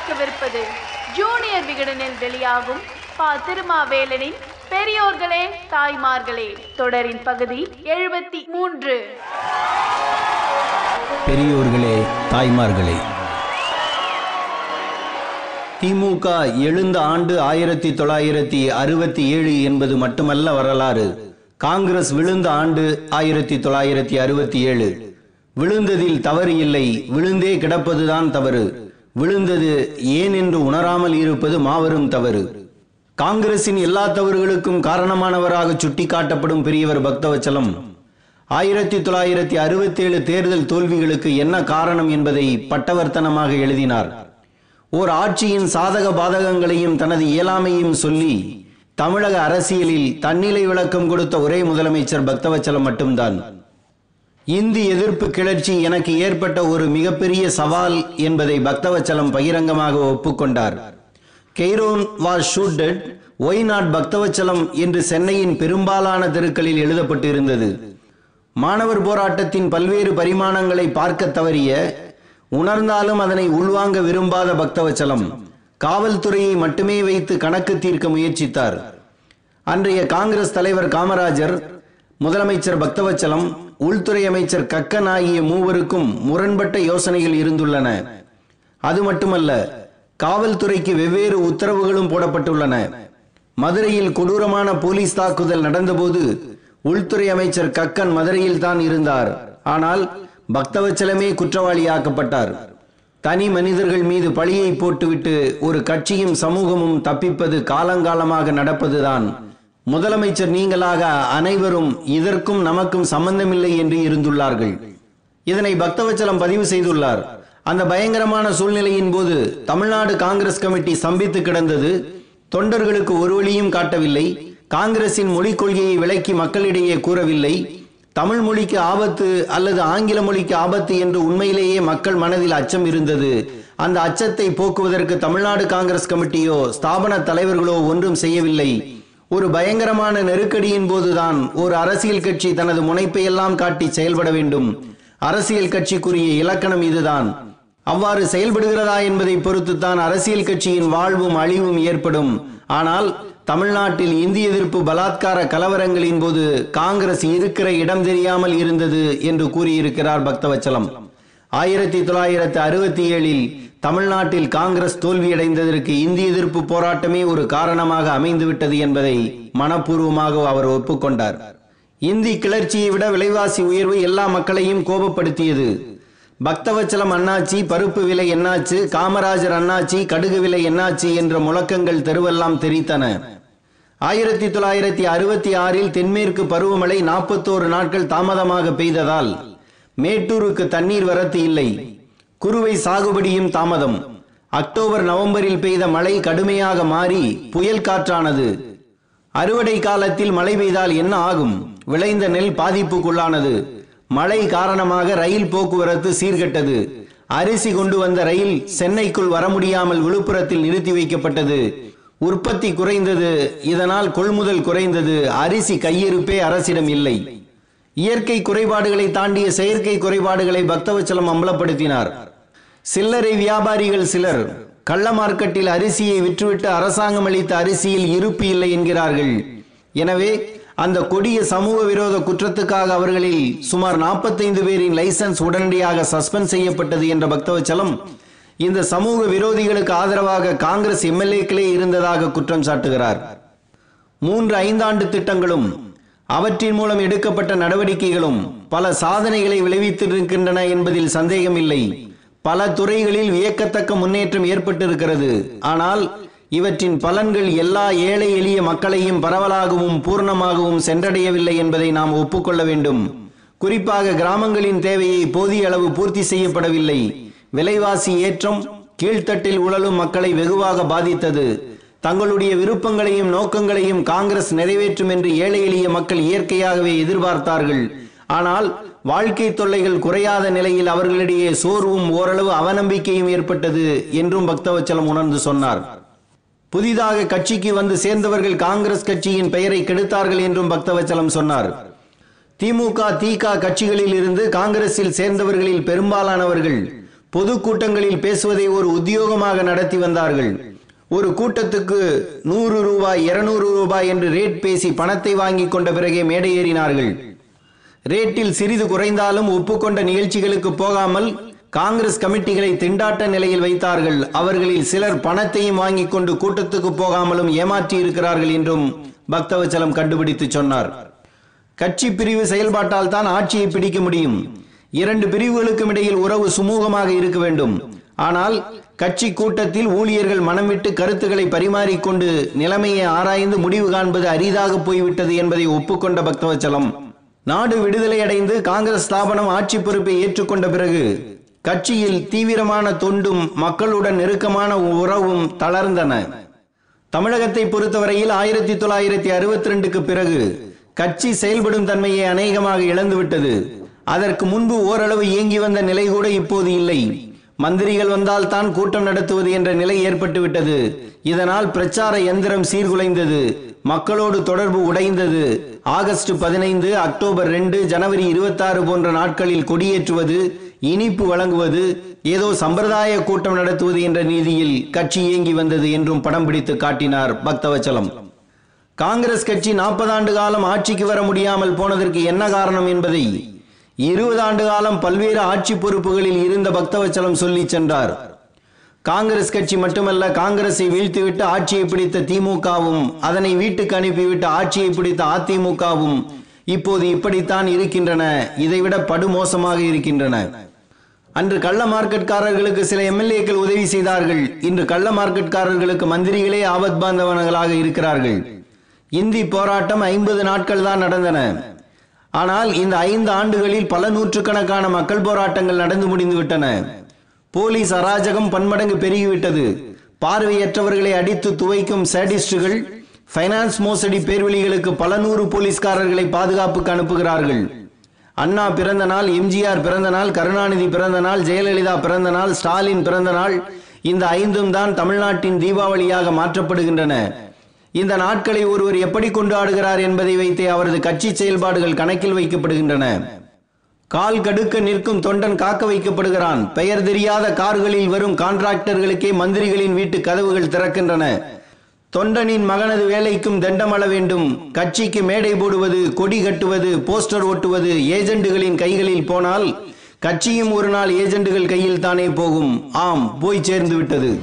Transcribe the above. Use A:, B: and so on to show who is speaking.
A: கேட்கவிருப்பது ஜூனியர் விகடனில் வெளியாகும் பா திருமாவேலனின் பெரியோர்களே தாய்மார்களே. தொடரின் பகுதி எழுபத்தி மூன்று.
B: பெரியோர்களே தாய்மார்களே. திமுக எழுந்த ஆண்டு ஆயிரத்தி தொள்ளாயிரத்தி அறுபத்தி ஏழு என்பது மட்டுமல்ல வரலாறு. காங்கிரஸ் விழுந்த ஆண்டு ஆயிரத்தி தொள்ளாயிரத்தி அறுபத்தி ஏழு. விழுந்ததில் தவறு இல்லை விழுந்தே கிடப்பதுதான் தவறு. விழுந்தது ஏன் என்று உணராமல் இருப்பது மாபெரும் தவறு. காங்கிரசின் எல்லா தவறுகளுக்கும் காரணமானவராக சுட்டிக்காட்டப்படும் பெரியவர் பக்தவச்சலம். ஆயிரத்தி தொள்ளாயிரத்தி அறுபத்தி ஏழு தேர்தல் தோல்விகளுக்கு என்ன காரணம் என்பதை பட்டவர்த்தனமாக எழுதினார். ஓர் ஆட்சியின் சாதக பாதகங்களையும் தனது இயலாமையும் சொல்லி தமிழக அரசியலில் தன்னிலை விளக்கம் கொடுத்த ஒரே முதலமைச்சர் பக்தவச்சலம் மட்டும்தான். இந்தி எதிர்ப்பு கிளர்ச்சி எனக்கு ஏற்பட்ட ஒரு மிகப்பெரிய சவால் என்பதை பக்தவச்சலம் பகிரங்கமாக ஒப்புக்கொண்டார். Kairon was shooted why not Bhaktavatsalam என்று சென்னையின் பெரும்பாலான தெருக்களில் எழுதப்பட்டு இருந்தது மாணவர் போராட்டத்தின் பல்வேறு பரிமாணங்களை பார்க்க தவறிய உணர்ந்தாலும் அதனை உள்வாங்க விரும்பாத பக்தவச்சலம் காவல்துறையை மட்டுமே வைத்து கணக்கு தீர்க்க முயற்சித்தார். அன்றைய காங்கிரஸ் தலைவர் காமராஜர் முதலமைச்சர் பக்தவச்சலம் உள்துறை அமைச்சர் கக்கன் ஆகிய மூவருக்கும் முரண்பட்ட யோசனைகள் இருந்துள்ளன. அது மட்டுமல்ல காவல்துறைக்கு வெவ்வேறு உத்தரவுகளும் போடப்பட்டுள்ளன. மதுரையில் கொடூரமான போலீஸ் தாக்குதல் நடந்தபோது உள்துறை அமைச்சர் கக்கன் மதுரையில் தான் இருந்தார். ஆனால் பக்தவச்சலமே குற்றவாளியாக்கப்பட்டார். தனி மனிதர்கள் மீது பழியை போட்டுவிட்டு ஒரு கட்சியும் சமூகமும் தப்பிப்பது காலங்காலமாக நடப்பதுதான். முதலமைச்சர் நீங்களாக அனைவரும் இதற்கும் நமக்கும் சம்பந்தமில்லை என்று இருந்துள்ளார்கள். இதனை பக்தவச்சலம் பதிவு செய்துள்ளார். அந்த பயங்கரமான சூழ்நிலையின் போது தமிழ்நாடு காங்கிரஸ் கமிட்டி சம்பித்து கிடந்தது. தொண்டர்களுக்கு ஒரு வழியும் காட்டவில்லை. காங்கிரசின் மொழிக் கொள்கையை விளக்கி மக்களிடையே கூறவில்லை. தமிழ் மொழிக்கு ஆபத்து அல்லது ஆங்கில மொழிக்கு ஆபத்து என்று உண்மையிலேயே மக்கள் மனதில் அச்சம் இருந்தது. அந்த அச்சத்தை போக்குவதற்கு தமிழ்நாடு காங்கிரஸ் கமிட்டியோ ஸ்தாபன தலைவர்களோ ஒன்றும் செய்யவில்லை. ஒரு பயங்கரமான நெருக்கடியின் போதுதான் ஒரு அரசியல் கட்சி தனது முனைப்பை எல்லாம் காட்டி செயல்பட வேண்டும். அரசியல் கட்சிக்குரிய இலக்கணம் இதுதான். அவ்வாறு செயல்படுகிறதா என்பதை பொறுத்துத்தான் அரசியல் கட்சியின் வாழ்வும் அழிவும் ஏற்படும். ஆனால் தமிழ்நாட்டில் இந்திய எதிர்ப்பு பலாத்கார கலவரங்களின் போது காங்கிரஸ் இருக்கிற இடம் தெரியாமல் இருந்தது என்று கூறியிருக்கிறார் பக்தவச்சலம். ஆயிரத்தி தொள்ளாயிரத்து அறுபத்தி ஏழில் தமிழ்நாட்டில் காங்கிரஸ் தோல்வியடைந்ததற்கு இந்திய எதிர்ப்பு போராட்டமே ஒரு காரணமாக அமைந்துவிட்டது என்பதை மனப்பூர்வமாக அவர் ஒப்புக்கொண்டார். இந்தி கிளர்ச்சியை விட விலைவாசி உயர்வு எல்லா மக்களையும் கோபப்படுத்தியது. பக்தவச்சலம் அண்ணாச்சி பருப்பு விலை என்னாச்சு காமராஜர் அண்ணாச்சி கடுகு விலை என்னாச்சு என்ற முழக்கங்கள் தெருவெல்லாம் தெரித்தன. ஆயிரத்தி தொள்ளாயிரத்தி அறுபத்தி ஆறில் தென்மேற்கு பருவமழை நாற்பத்தோரு நாட்கள் தாமதமாக பெய்ததால் மேட்டூருக்கு தண்ணீர் வரத்து இல்லை. குறுவை சாகுபடியும் தாமதம். அக்டோபர் நவம்பரில் பெய்த மழை கடுமையாக மாறி புயல் காற்றானது. அறுவடை காலத்தில் மழை பெய்தால் என்ன ஆகும்? விளைந்த நெல் பாதிப்புக்குள்ளானது. மழை காரணமாக ரயில் போக்குவரத்து சீர்கெட்டது. அரிசி கொண்டு வந்த ரயில் சென்னைக்குள் வர முடியாமல் விழுப்புரத்தில் நிறுத்தி வைக்கப்பட்டது. உற்பத்தி குறைந்தது. இதனால் கொள்முதல் குறைந்தது. அரிசி கையிருப்பே அரசிடம் இல்லை. இயற்கை குறைபாடுகளை தாண்டிய செயற்கை குறைபாடுகளை பக்தவச்சலம் அம்பலப்படுத்தினார். சில்லறை வியாபாரிகள் சிலர் கள்ள மார்க்கெட்டில் அரிசியை விற்றுவிட்டு அரசாங்கம் அளித்த அரிசியில் இருப்பு இல்லை என்கிறார்கள். எனவே அந்த கொடிய சமூக விரோத குற்றத்துக்காக அவர்களில் சுமார் நாற்பத்தைந்து பேரின் லைசன்ஸ் உடனடியாக சஸ்பெண்ட் செய்யப்பட்டது என்ற பக்தவச்சலம் இந்த சமூக விரோதிகளுக்கு ஆதரவாக காங்கிரஸ் எம்எல்ஏக்களே இருந்ததாக குற்றம் சாட்டுகிறார். மூன்று ஐந்தாண்டு திட்டங்களும் அவற்றின் மூலம் எடுக்கப்பட்ட நடவடிக்கைகளும் பல சாதனைகளை விளைவித்திருக்கின்றன என்பதில் சந்தேகமில்லை. பல துறைகளில் வியக்கத்தக்க முன்னேற்றம் ஏற்பட்டிருக்கிறது. ஆனால் இவற்றின் பலன்கள் எல்லா ஏழை எளிய மக்களையும் பரவலாகவும் பூர்ணமாகவும் சென்றடையவில்லை என்பதை நாம் ஒப்புக்கொள்ள வேண்டும். குறிப்பாக கிராமங்களின் தேவையை போதிய அளவு பூர்த்தி செய்யப்படவில்லை. விலைவாசி ஏற்றம் கீழ்த்தட்டில் உழலும் மக்களை வெகுவாக பாதித்தது. தங்களுடைய விருப்பங்களையும் நோக்கங்களையும் காங்கிரஸ் நிறைவேற்றும் என்று ஏழை எளிய மக்கள் இயற்கையாகவே எதிர்பார்த்தார்கள். ஆனால் வாழ்க்கை தொல்லைகள் குறையாத நிலையில் அவர்களிடையே சோர்வும் ஓரளவு அவநம்பிக்கையும் ஏற்பட்டது என்றும் பக்தவச்சலம் உணர்ந்து சொன்னார். புதிதாக கட்சிக்கு வந்து சேர்ந்தவர்கள் காங்கிரஸ் கட்சியின் பெயரை கெடுத்தார்கள் என்றும் பக்தவச்சலம் சொன்னார். திமுக திக கட்சிகளில் இருந்து காங்கிரஸில் சேர்ந்தவர்களில் பெரும்பாலானவர்கள் பொதுக்கூட்டங்களில் பேசுவதை ஒரு உத்தியோகமாக நடத்தி வந்தார்கள். ஒரு கூட்டத்துக்கு நூறு ரூபாய் இருநூறு ரூபாய் என்று ரேட் பேசி பணத்தை வாங்கி கொண்ட பிறகே மேடை ஏறினார்கள். ரேட்டில் சிறிது குறைந்தாலும் ஒப்புக்கொண்ட நிகழ்ச்சிகளுக்கு போகாமல் காங்கிரஸ் கமிட்டிகளை திண்டாட்ட நிலையில் வைத்தார்கள். அவர்களில் சிலர் பணத்தையும் வாங்கிக் கொண்டு கூட்டத்துக்கு போகாமலும் ஏமாற்றி இருக்கிறார்கள் என்றும் பக்தவச்சலம் கண்டுபிடித்து சொன்னார். கட்சி பிரிவு செயல்பாட்டால் தான் ஆட்சியை பிடிக்க முடியும். இரண்டு பிரிவுகளுக்கும் இடையில் உறவு சுமூகமாக இருக்க வேண்டும். ஆனால் கட்சி கூட்டத்தில் ஊழியர்கள் மனம் விட்டு கருத்துக்களை பரிமாறிக்கொண்டு நிலைமையை ஆராய்ந்து முடிவு காண்பது அரிதாக போய்விட்டது என்பதை ஒப்புக்கொண்ட பக்தவச்சலம் நாடு விடுதலை அடைந்து காங்கிரஸ் ஸ்தாபனம் ஆட்சி பொறுப்பை ஏற்றுக்கொண்ட பிறகு கட்சியில் தீவிரமான தொண்டும் மக்களுடன் நெருக்கமான உறவும் தளர்ந்தன. தமிழகத்தை பொறுத்தவரையில் ஆயிரத்தி தொள்ளாயிரத்தி அறுபத்தி ரெண்டுக்கு பிறகு கட்சி செயல்படும் தன்மையை அநேகமாக இழந்துவிட்டது. அதற்கு முன்பு ஓரளவு இயங்கி வந்த நிலை கூட இப்போது இல்லை. மந்திரிகள் வந்தால் தான் கூட்டம் நடத்துவது என்ற நிலை ஏற்பட்டுவிட்டது. இதனால் பிரச்சார எந்திரம் சீர்குலைந்தது. மக்களோடு தொடர்பு உடைந்தது. ஆகஸ்ட் பதினைந்து அக்டோபர் ரெண்டு ஜனவரி இருபத்தாறு போன்ற நாட்களில் கொடியேற்றுவது இனிப்பு வழங்குவது ஏதோ சம்பிரதாய கூட்டம் நடத்துவது என்ற நீதியில் கட்சி இயங்கி வந்தது என்றும் படம் பிடித்து காட்டினார் பக்தவச்சலம். காங்கிரஸ் கட்சி நாற்பது ஆண்டு காலம் ஆட்சிக்கு வர முடியாமல் போனதற்கு என்ன காரணம் என்பதை இருபது ஆண்டு காலம் பல்வேறு ஆட்சி பொறுப்புகளில் இருந்த பக்தவச்சலம் சொல்லி சென்றார். காங்கிரஸ் கட்சி மட்டுமல்ல காங்கிரஸை வீழ்த்திவிட்டு ஆட்சியை பிடித்த திமுகவும் அதனை வீட்டுக்கு அனுப்பிவிட்டு ஆட்சியை பிடித்த அதிமுகவும் இப்போது இப்படித்தான் இருக்கின்றன. இதைவிட படுமோசமாக இருக்கின்றன. அன்று கள்ள மார்க்கெட்காரர்களுக்கு சில எம்எல்ஏக்கள் உதவி செய்தார்கள். இன்று கள்ள மார்க்கெட்காரர்களுக்கு மந்திரிகளே ஆபத் பாந்தவன்களாக இருக்கிறார்கள். இந்தி போராட்டம் ஐம்பது நாட்கள் தான் நடந்தன. ஆனால் இந்த ஐந்து ஆண்டுகளில் பல நூற்றுக்கணக்கான மக்கள் போராட்டங்கள் நடந்து முடிந்துவிட்டன. போலீஸ் அராஜகம் பன்மடங்கு பெருகிவிட்டது. பார்வையற்றவர்களை அடித்து துவைக்கும் சேடிஸ்டுகள் ஃபைனான்ஸ் மோசடி பேர்வழிகளுக்கு பல நூறு போலீஸ்காரர்களை பாதுகாப்புக்கு அனுப்புகிறார்கள். அண்ணா பிறந்த நாள் எம்ஜிஆர் பிறந்த நாள் கருணாநிதி பிறந்த நாள் ஜெயலலிதா பிறந்த நாள் ஸ்டாலின் பிறந்த நாள் இந்த ஐந்தும் தான் தமிழ்நாட்டின் தீபாவளியாக மாற்றப்படுகின்றன. இந்த நாட்களை ஒருவர் எப்படி கொண்டாடுகிறார் என்பதை வைத்தே அவரது கட்சி செயல்பாடுகள் கணக்கில் வைக்கப்படுகின்றன. கால் கடுக்க நிற்கும் தொண்டன் காக்க வைக்கப்படுகிறான். பெயர் தெரியாத கார்களில் வரும் கான்ட்ராக்டர்களுக்கே மந்திரிகளின் வீட்டு கதவுகள் திறக்கின்றன. தொண்டனின் மகனது வேலைக்கும் தண்டமள வேண்டும். கட்சிக்கு மேடை போடுவது கொடி கட்டுவது போஸ்டர் ஒட்டுவது ஏஜெண்டுகளின் கைகளில் போனால் கட்சியும் ஒரு நாள் ஏஜெண்டுகள் கையில் தானே போகும். ஆம் போய் சேர்ந்து விட்டது.